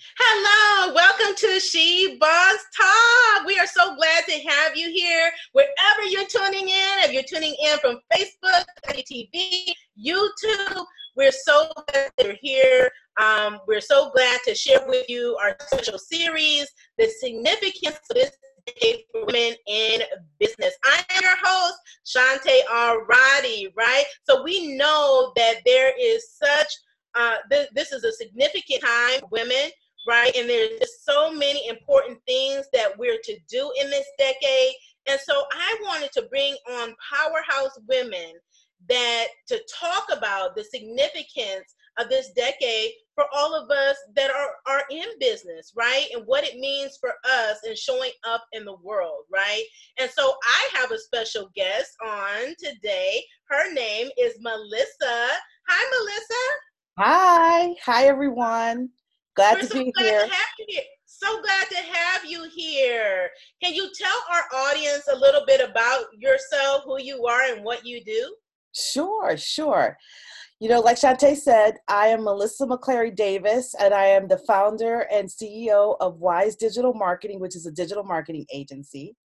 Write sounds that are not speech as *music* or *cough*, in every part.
Hello, welcome to She Boss Talk. We are so glad to have you here wherever you're tuning in. If you're tuning in from Facebook, TV, YouTube, we're so glad you're here. Um, we're so glad to share with you our special series, The Significance of This Decade for Women in Business. I am your host, Shante Arati, right? So we know that there is such uh, th- this is a significant time for women right? And there's just so many important things that we're to do in this decade. And so I wanted to bring on powerhouse women that to talk about the significance of this decade for all of us that are, are in business, right? And what it means for us and showing up in the world, right? And so I have a special guest on today. Her name is Melissa. Hi, Melissa. Hi. Hi, everyone. Glad We're to so be glad here. To have you here. So glad to have you here. Can you tell our audience a little bit about yourself, who you are, and what you do? Sure, sure. You know, like Shante said, I am Melissa McClary Davis, and I am the founder and CEO of Wise Digital Marketing, which is a digital marketing agency.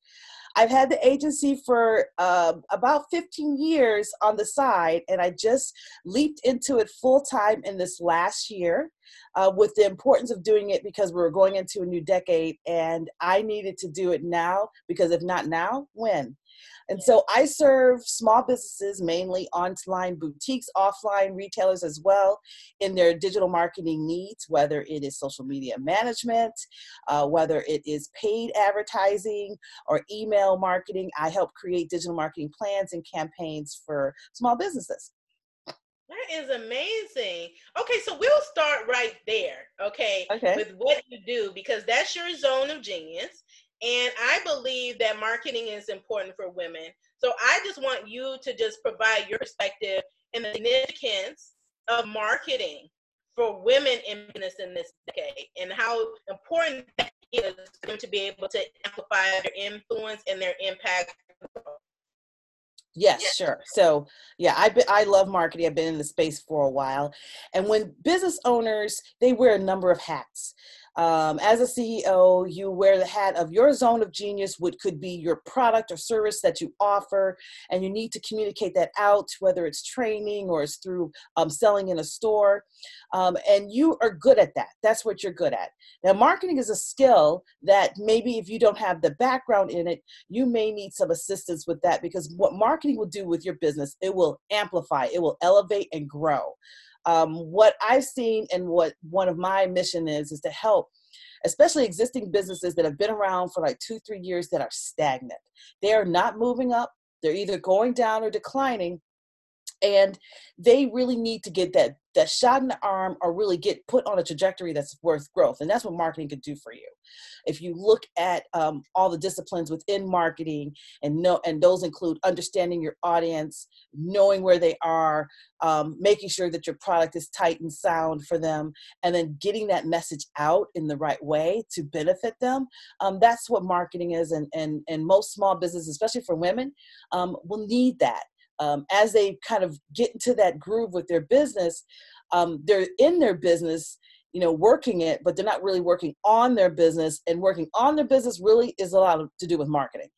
I've had the agency for uh, about 15 years on the side, and I just leaped into it full time in this last year uh, with the importance of doing it because we were going into a new decade, and I needed to do it now because if not now, when? And so I serve small businesses, mainly online boutiques, offline retailers as well, in their digital marketing needs, whether it is social media management, uh, whether it is paid advertising or email marketing. I help create digital marketing plans and campaigns for small businesses. That is amazing. Okay, so we'll start right there, okay, okay. with what you do, because that's your zone of genius. And I believe that marketing is important for women. So I just want you to just provide your perspective and the significance of marketing for women in business in this decade and how important that is for them to be able to amplify their influence and their impact. Yes, yes, sure. So, yeah, I I love marketing. I've been in the space for a while, and when business owners they wear a number of hats. Um, as a CEO, you wear the hat of your zone of genius, which could be your product or service that you offer, and you need to communicate that out, whether it's training or it's through um, selling in a store. Um, and you are good at that. That's what you're good at. Now, marketing is a skill that maybe if you don't have the background in it, you may need some assistance with that because what marketing will do with your business, it will amplify, it will elevate and grow um, what I've seen and what one of my mission is is to help especially existing businesses that have been around for like two three years that are stagnant. They are not moving up. They're either going down or declining and they really need to get that that shot in the arm or really get put on a trajectory that's worth growth and that's what marketing can do for you. If you look at um, all the disciplines within marketing and know and those include understanding your audience knowing where they are um, making sure that your product is tight and sound for them and then getting that message out in the right way to benefit them um, that's what marketing is and, and and most small businesses especially for women um, will need that um, as they kind of get into that groove with their business, um, they're in their business, you know, working it, but they're not really working on their business. And working on their business really is a lot to do with marketing.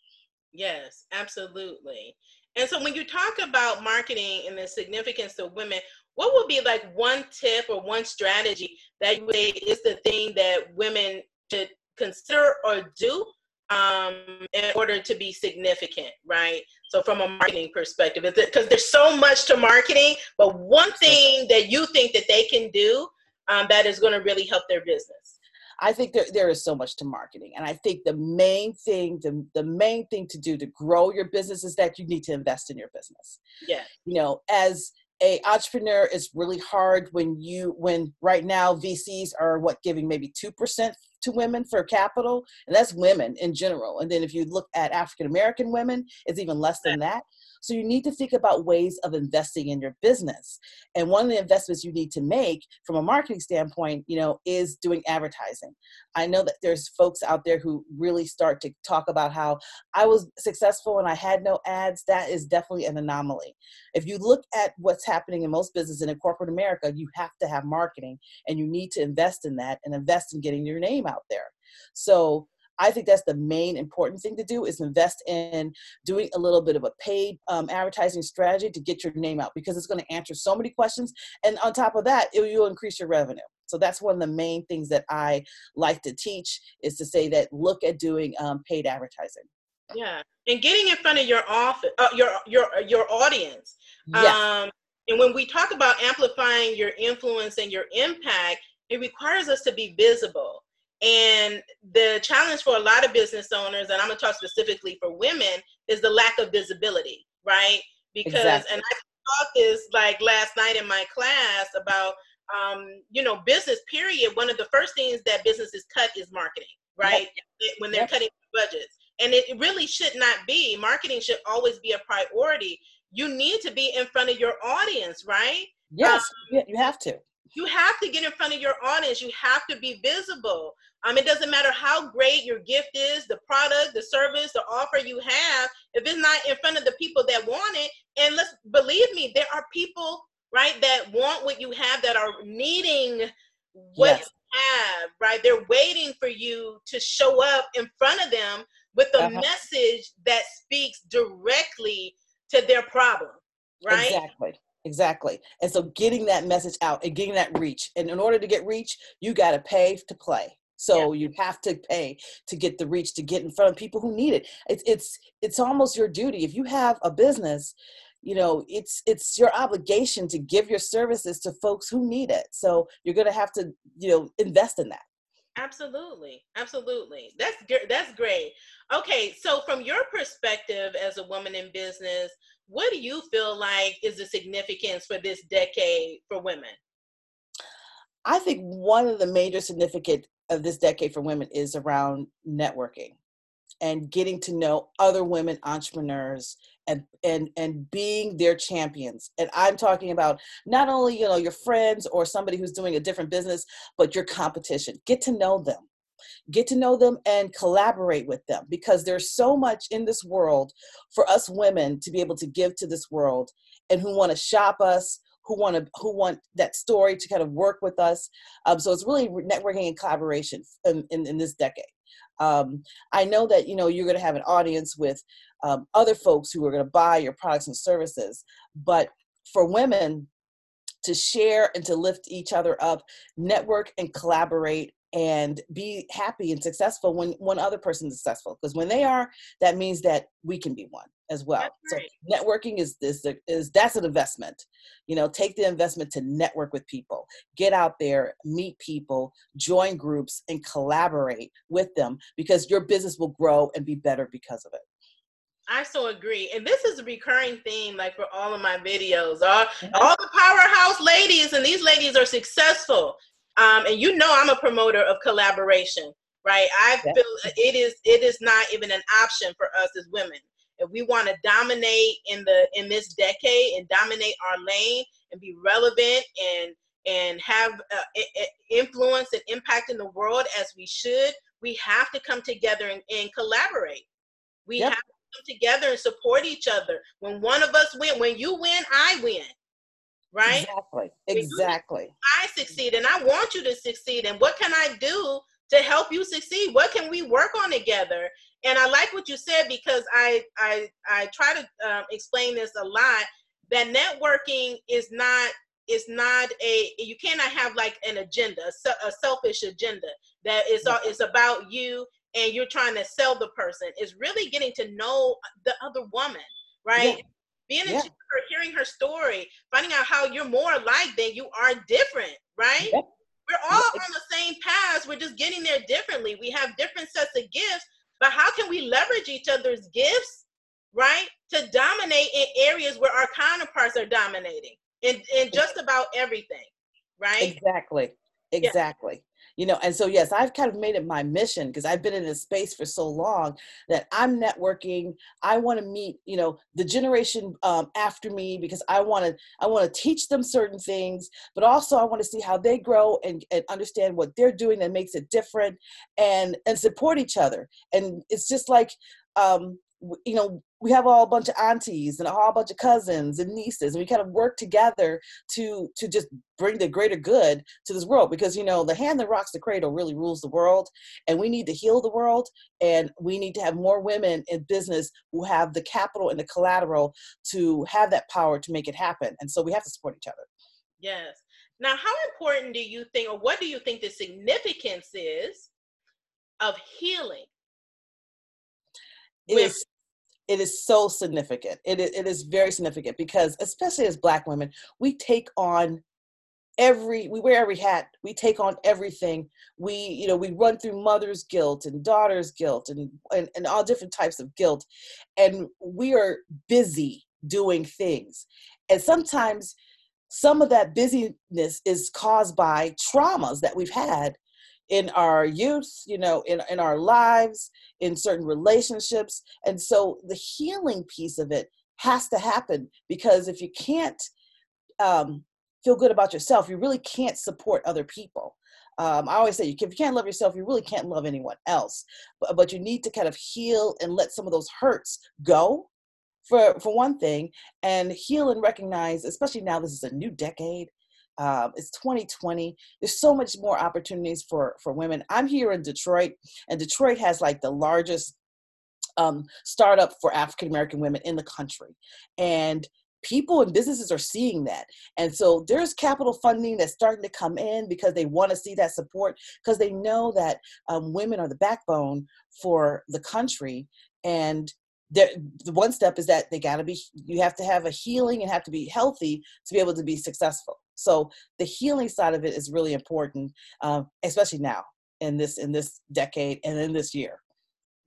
Yes, absolutely. And so when you talk about marketing and the significance of women, what would be like one tip or one strategy that you say is the thing that women should consider or do um, in order to be significant, right? So from a marketing perspective, is it because there's so much to marketing, but one thing that you think that they can do um, that is going to really help their business. I think there, there is so much to marketing. And I think the main thing, the, the main thing to do to grow your business is that you need to invest in your business. Yeah. You know, as a entrepreneur it's really hard when you when right now VCs are what giving maybe 2% to women for capital, and that's women in general. And then if you look at African American women, it's even less than that. So you need to think about ways of investing in your business. And one of the investments you need to make from a marketing standpoint, you know, is doing advertising. I know that there's folks out there who really start to talk about how I was successful and I had no ads. That is definitely an anomaly. If you look at what's happening in most businesses in corporate America, you have to have marketing and you need to invest in that and invest in getting your name out there. So I think that's the main important thing to do is invest in doing a little bit of a paid um, advertising strategy to get your name out because it's going to answer so many questions. And on top of that, it will increase your revenue. So that's one of the main things that I like to teach is to say that look at doing um, paid advertising. Yeah, and getting in front of your office, uh, your your your audience. Yes. Um, and when we talk about amplifying your influence and your impact, it requires us to be visible. And the challenge for a lot of business owners, and I'm gonna talk specifically for women, is the lack of visibility, right? Because, exactly. and I taught this like last night in my class about, um, you know, business period. One of the first things that businesses cut is marketing, right? Yep. When they're yep. cutting budgets. And it really should not be. Marketing should always be a priority. You need to be in front of your audience, right? Yes, um, you have to you have to get in front of your audience. You have to be visible. Um, it doesn't matter how great your gift is the product the service the offer you have if it's not in front of the people that want it and let's believe me there are people right that want what you have that are needing what yes. you have right? They're waiting for you to show up in front of them with a uh-huh. message that speaks directly to their problem right? Exactly Exactly. And so getting that message out and getting that reach. And in order to get reach, you got to pay to play. So yeah. you have to pay to get the reach to get in front of people who need it. It's it's it's almost your duty. If you have a business, you know, it's it's your obligation to give your services to folks who need it. So you're going to have to, you know, invest in that. Absolutely. Absolutely. That's. That's great. Okay, so from your perspective as a woman in business, what do you feel like is the significance for this decade for women? I think one of the major significant of this decade for women is around networking and getting to know other women entrepreneurs and and and being their champions. And i'm talking about not only you know your friends or somebody who's doing a different business but your competition. Get to know them get to know them and collaborate with them because there's so much in this world for us women to be able to give to this world and who want to shop us who want to who want that story to kind of work with us. Um, so it's really networking and collaboration in, in, in this decade. Um, i know that you know you're going to have an audience with um, other folks who are going to buy your products and services but for women to share and to lift each other up network and collaborate and be happy and successful when one other person is successful because when they are that means that we can be one as well right. so networking is this is, is that's an investment you know take the investment to network with people get out there meet people join groups and collaborate with them because your business will grow and be better because of it I so agree. And this is a recurring theme, like for all of my videos. All, mm-hmm. all the powerhouse ladies, and these ladies are successful. Um, and you know I'm a promoter of collaboration, right? I feel it is it is not even an option for us as women. If we want to dominate in the in this decade and dominate our lane and be relevant and and have uh, influence and impact in the world as we should, we have to come together and, and collaborate. We yep. have to come together and support each other. When one of us win, when you win, I win right? Exactly. Exactly. I succeed and I want you to succeed. And what can I do to help you succeed? What can we work on together? And I like what you said because I I I try to um, explain this a lot. That networking is not is not a you cannot have like an agenda, a selfish agenda that is is about you and you're trying to sell the person. It's really getting to know the other woman, right? Yeah being yeah. her, hearing her story, finding out how you're more alike than you are different, right? Yep. We're all yep. on the same path. We're just getting there differently. We have different sets of gifts, but how can we leverage each other's gifts, right, to dominate in areas where our counterparts are dominating in, in just about everything, right? Exactly. Exactly. You know and so yes i've kind of made it my mission because i've been in this space for so long that i'm networking i want to meet you know the generation um, after me because i want to i want to teach them certain things but also i want to see how they grow and, and understand what they're doing that makes it different and and support each other. And it's just like um, you know we have all a bunch of aunties and a whole bunch of cousins and nieces and we kind of work together to to just bring the greater good to this world because you know the hand that rocks the cradle really rules the world and we need to heal the world and we need to have more women in business who have the capital and the collateral to have that power to make it happen and so we have to support each other. Yes. Now how important do you think or what do you think the significance is of healing it is it is so significant. It is, it is very significant because, especially as Black women, we take on every we wear every hat we take on everything we you know we run through mother's guilt and daughter's guilt and, and and all different types of guilt and we are busy doing things and sometimes some of that busyness is caused by traumas that we've had in our youth, you know, in, in our lives, in certain relationships. And so the healing piece of it has to happen because if you can't um, feel good about yourself, you really can't support other people. Um, I always say, if you can't love yourself, you really can't love anyone else. But, but you need to kind of heal and let some of those hurts go, for for one thing, and heal and recognize, especially now this is a new decade. Um, it's 2020 there's so much more opportunities for for women. I'm here in detroit and detroit has like the largest um, startup for african american women in the country. And people and businesses are seeing that. And so there's capital funding that's starting to come in because they want to see that support because they know that um, women are the backbone for the country. And the one step is that they got to be you have to have a healing and have to be healthy to be able to be successful so the healing side of it is really important, um, especially now in this in this decade and in this year.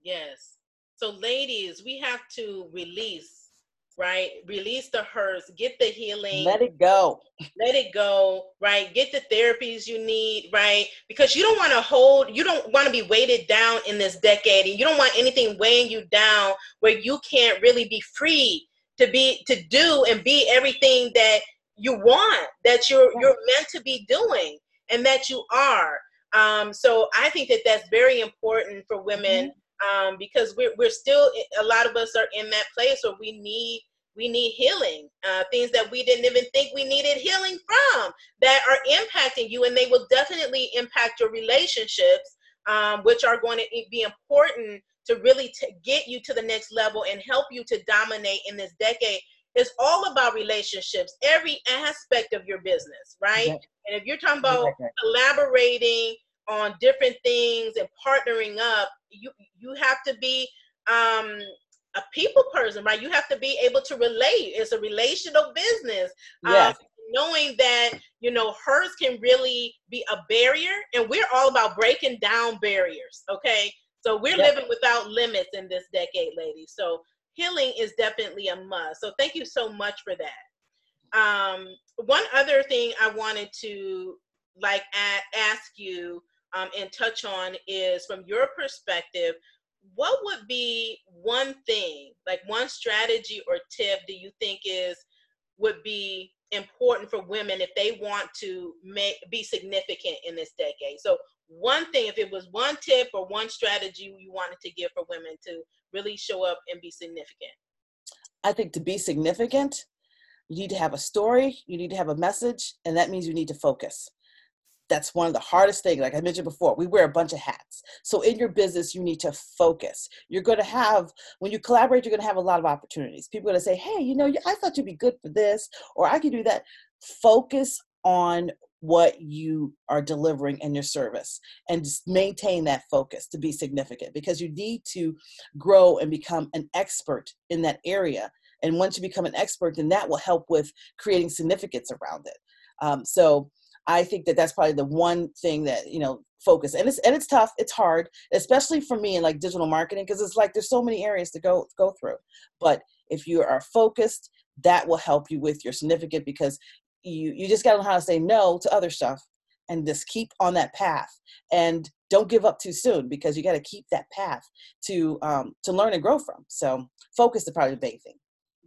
Yes. So ladies, we have to release, right? Release the hurts, get the healing. Let it go. Let it go, right? Get the therapies you need, right? Because you don't want to hold, you don't want to be weighted down in this decade and you don't want anything weighing you down where you can't really be free to be to do and be everything that you want that you're you're meant to be doing and that you are um, so i think that that's very important for women mm-hmm. um, because we're, we're still a lot of us are in that place where we need we need healing uh, things that we didn't even think we needed healing from that are impacting you and they will definitely impact your relationships um, which are going to be important to really get you to the next level and help you to dominate in this decade it's all about relationships, every aspect of your business, right? And if you're talking about collaborating on different things and partnering up, you you have to be um, a people person, right? You have to be able to relate. It's a relational business. Yes. Um, knowing that you know hers can really be a barrier, and we're all about breaking down barriers. Okay, so we're yep. living without limits in this decade, ladies. So healing is definitely a must. So thank you so much for that. Um, one other thing I wanted to like ask you um, and touch on is from your perspective, what would be one thing, like one strategy or tip do you think is would be important for women if they want to make be significant in this decade? So one thing, if it was one tip or one strategy you wanted to give for women to really show up and be significant? I think to be significant, you need to have a story, you need to have a message, and that means you need to focus. That's one of the hardest things. Like I mentioned before, we wear a bunch of hats. So in your business, you need to focus. You're going to have, when you collaborate, you're going to have a lot of opportunities. People are going to say, hey, you know, I thought you'd be good for this, or I could do that. Focus on what you are delivering in your service and just maintain that focus to be significant because you need to grow and become an expert in that area. And once you become an expert then that will help with creating significance around it. Um, so i think that that's probably the one thing that you know focus and it's and it's tough it's hard especially for me in like digital marketing because it's like there's so many areas to go go through. But if you are focused that will help you with your significant because you you just got to know how to say no to other stuff and just keep on that path and don't give up too soon because you got to keep that path to um, to learn and grow from. So focus is probably the big thing.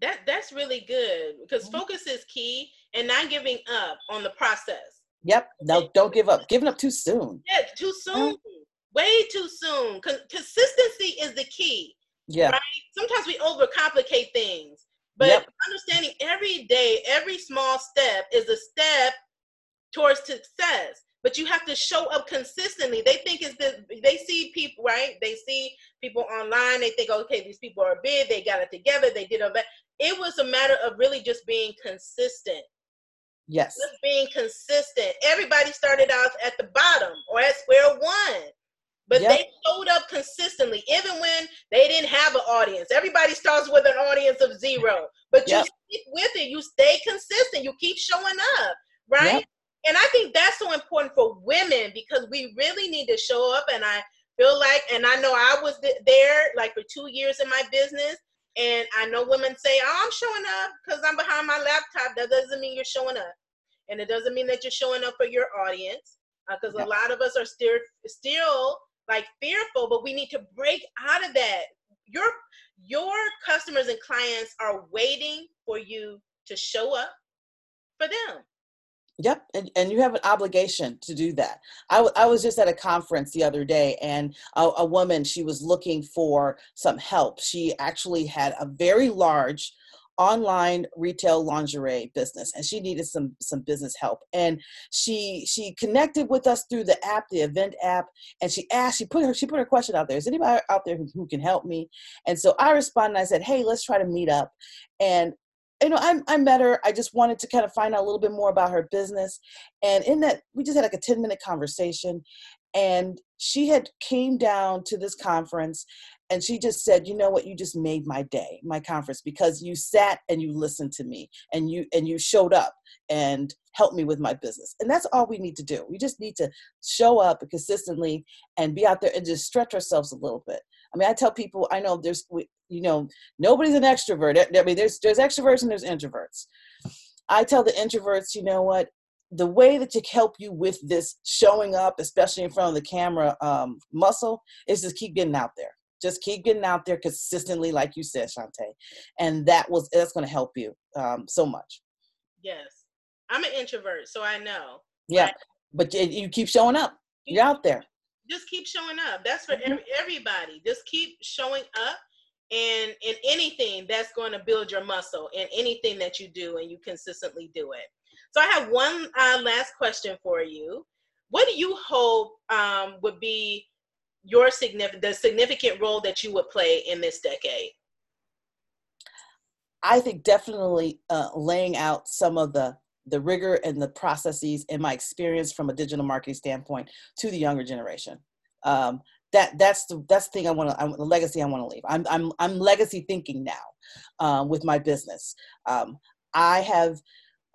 That that's really good because mm-hmm. focus is key and not giving up on the process. Yep. No, don't give up. Giving up too soon. Yeah, too soon. Mm-hmm. Way too soon. Con- consistency is the key. Yeah. Right? Sometimes we overcomplicate things. But yep. understanding every day, every small step is a step towards success. But you have to show up consistently. They think it's the they see people, right? They see people online, they think, okay, these people are big, they got it together, they did all that. It was a matter of really just being consistent. Yes. Just being consistent. Everybody started out at the bottom or at square one. But yep. they showed up consistently, even when they didn't have an audience. Everybody starts with an audience of zero, but you yep. stick with it. You stay consistent. You keep showing up, right? Yep. And I think that's so important for women because we really need to show up. And I feel like, and I know I was there like for two years in my business. And I know women say, oh, I'm showing up because I'm behind my laptop. That doesn't mean you're showing up. And it doesn't mean that you're showing up for your audience because uh, a lot of us are still, still like fearful, but we need to break out of that. Your your customers and clients are waiting for you to show up for them. Yep, and, and you have an obligation to do that. I, w- I was just at a conference the other day, and a, a woman, she was looking for some help. She actually had a very large online retail lingerie business and she needed some some business help and she she connected with us through the app the event app and she asked she put her she put her question out there is anybody out there who, who can help me and so i responded i said hey let's try to meet up and you know, I, I met her. I just wanted to kind of find out a little bit more about her business. And in that, we just had like a 10 minute conversation. And she had came down to this conference and she just said you know what? You just made my day my conference because you sat and you listened to me and you and you showed up and helped me with my business. And that's all we need to do. We just need to show up consistently and be out there and just stretch ourselves a little bit. I mean i tell people i know there's you know nobody's an extrovert. I mean there's there's extroverts and there's introverts. I tell the introverts you know what the way that to help you with this showing up, especially in front of the camera um, muscle, is just keep getting out there. Just keep getting out there consistently like you said Shantae and that was that's going to help you um, so much. Yes. I'm an introvert so i know yeah right? but you keep showing up. You're out there. Just keep showing up. That's for mm-hmm. everybody. Just keep showing up and in anything that's going to build your muscle in anything that you do and you consistently do it so i have one uh, last question for you what do you hope um, would be your significant the significant role that you would play in this decade? I think definitely uh, laying out some of the the rigor and the processes and my experience from a digital marketing standpoint to the younger generation. Um, that that's the that's the thing I want to the legacy I want to leave. I'm I'm I'm legacy thinking now um, with my business. Um, I have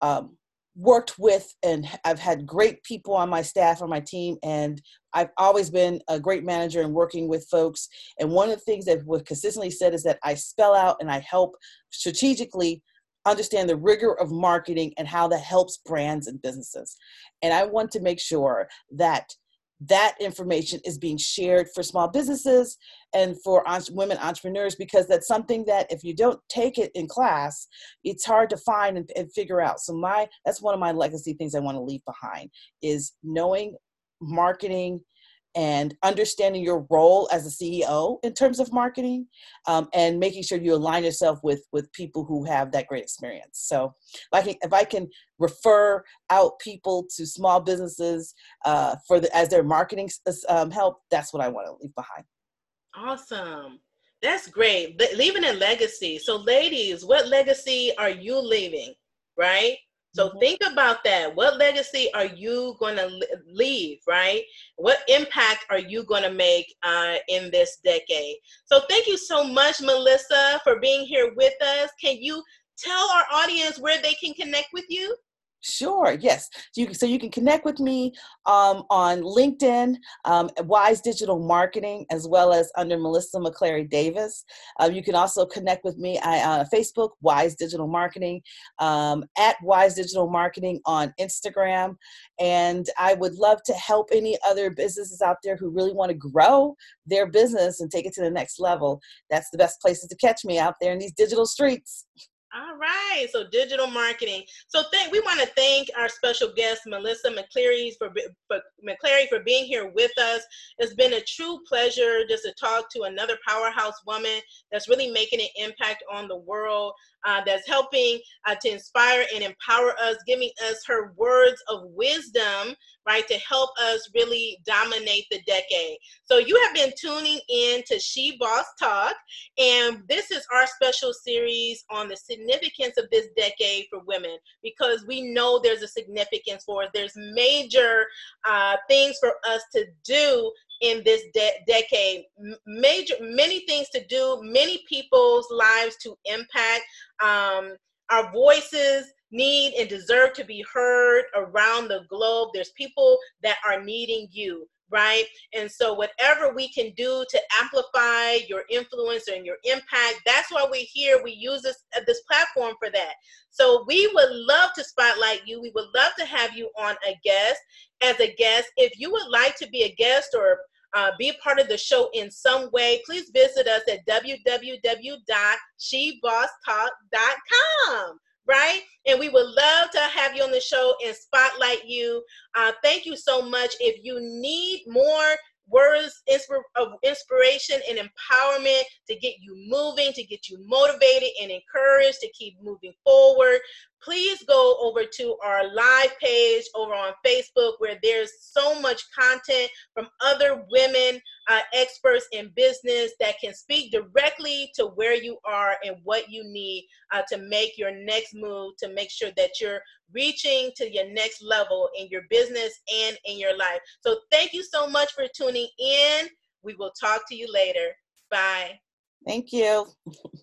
um, worked with and I've had great people on my staff on my team and I've always been a great manager and working with folks and one of the things that was consistently said is that I spell out and I help strategically understand the rigor of marketing and how that helps brands and businesses. And I want to make sure that that information is being shared for small businesses and for women entrepreneurs because that's something that if you don't take it in class it's hard to find and, and figure out. So my that's one of my legacy things i want to leave behind is knowing marketing and understanding your role as a CEO in terms of marketing um, and making sure you align yourself with with people who have that great experience. So if I can, if I can refer out people to small businesses uh, for the, as their marketing um, help, that's what I want to leave behind. Awesome. That's great. Leaving a legacy. So ladies, what legacy are you leaving? Right? So mm-hmm. think about that. What legacy are you going to leave, right? What impact are you going to make uh, in this decade? So thank you so much, Melissa, for being here with us. Can you tell our audience where they can connect with you? Sure. Yes. So you, so you can connect with me um, on LinkedIn, um, Wise Digital Marketing, as well as under Melissa McClary Davis. Uh, you can also connect with me on uh, Facebook, Wise Digital Marketing, um, at Wise Digital Marketing on Instagram. And I would love to help any other businesses out there who really want to grow their business and take it to the next level. That's the best places to catch me out there in these digital streets. All right, so digital marketing. So thank we want to thank our special guest Melissa McCleary for, for McCleary for being here with us. It's been a true pleasure just to talk to another powerhouse woman that's really making an impact on the world uh, that's helping uh, to inspire and empower us, giving us her words of wisdom, right, to help us really dominate the decade. So you have been tuning in to She Boss Talk, and this is our special series on the significance of this decade for women because we know there's a significance for it. There's major uh, things for us to do in this de- decade. Major many things to do many people's lives to impact. Um, our voices need and deserve to be heard around the globe. There's people that are needing you right? And so whatever we can do to amplify your influence and your impact that's why we're here. We use this uh, this platform for that. So we would love to spotlight you. We would love to have you on a guest as a guest. If you would like to be a guest or uh, be a part of the show in some way, please visit us at www.shebosstalk.com. Right? And we would love to have you on the show and spotlight you. Uh, thank you so much. If you need more words of inspiration and empowerment to get you moving, to get you motivated and encouraged to keep moving forward, please go over to our live page over on Facebook where there's so much content from other women uh, experts in business that can speak directly to where you are and what you need uh, to make your next move to make sure that you're reaching to your next level in your business and in your life. So thank you so much for tuning in. We will talk to you later. Bye. Thank you. *laughs*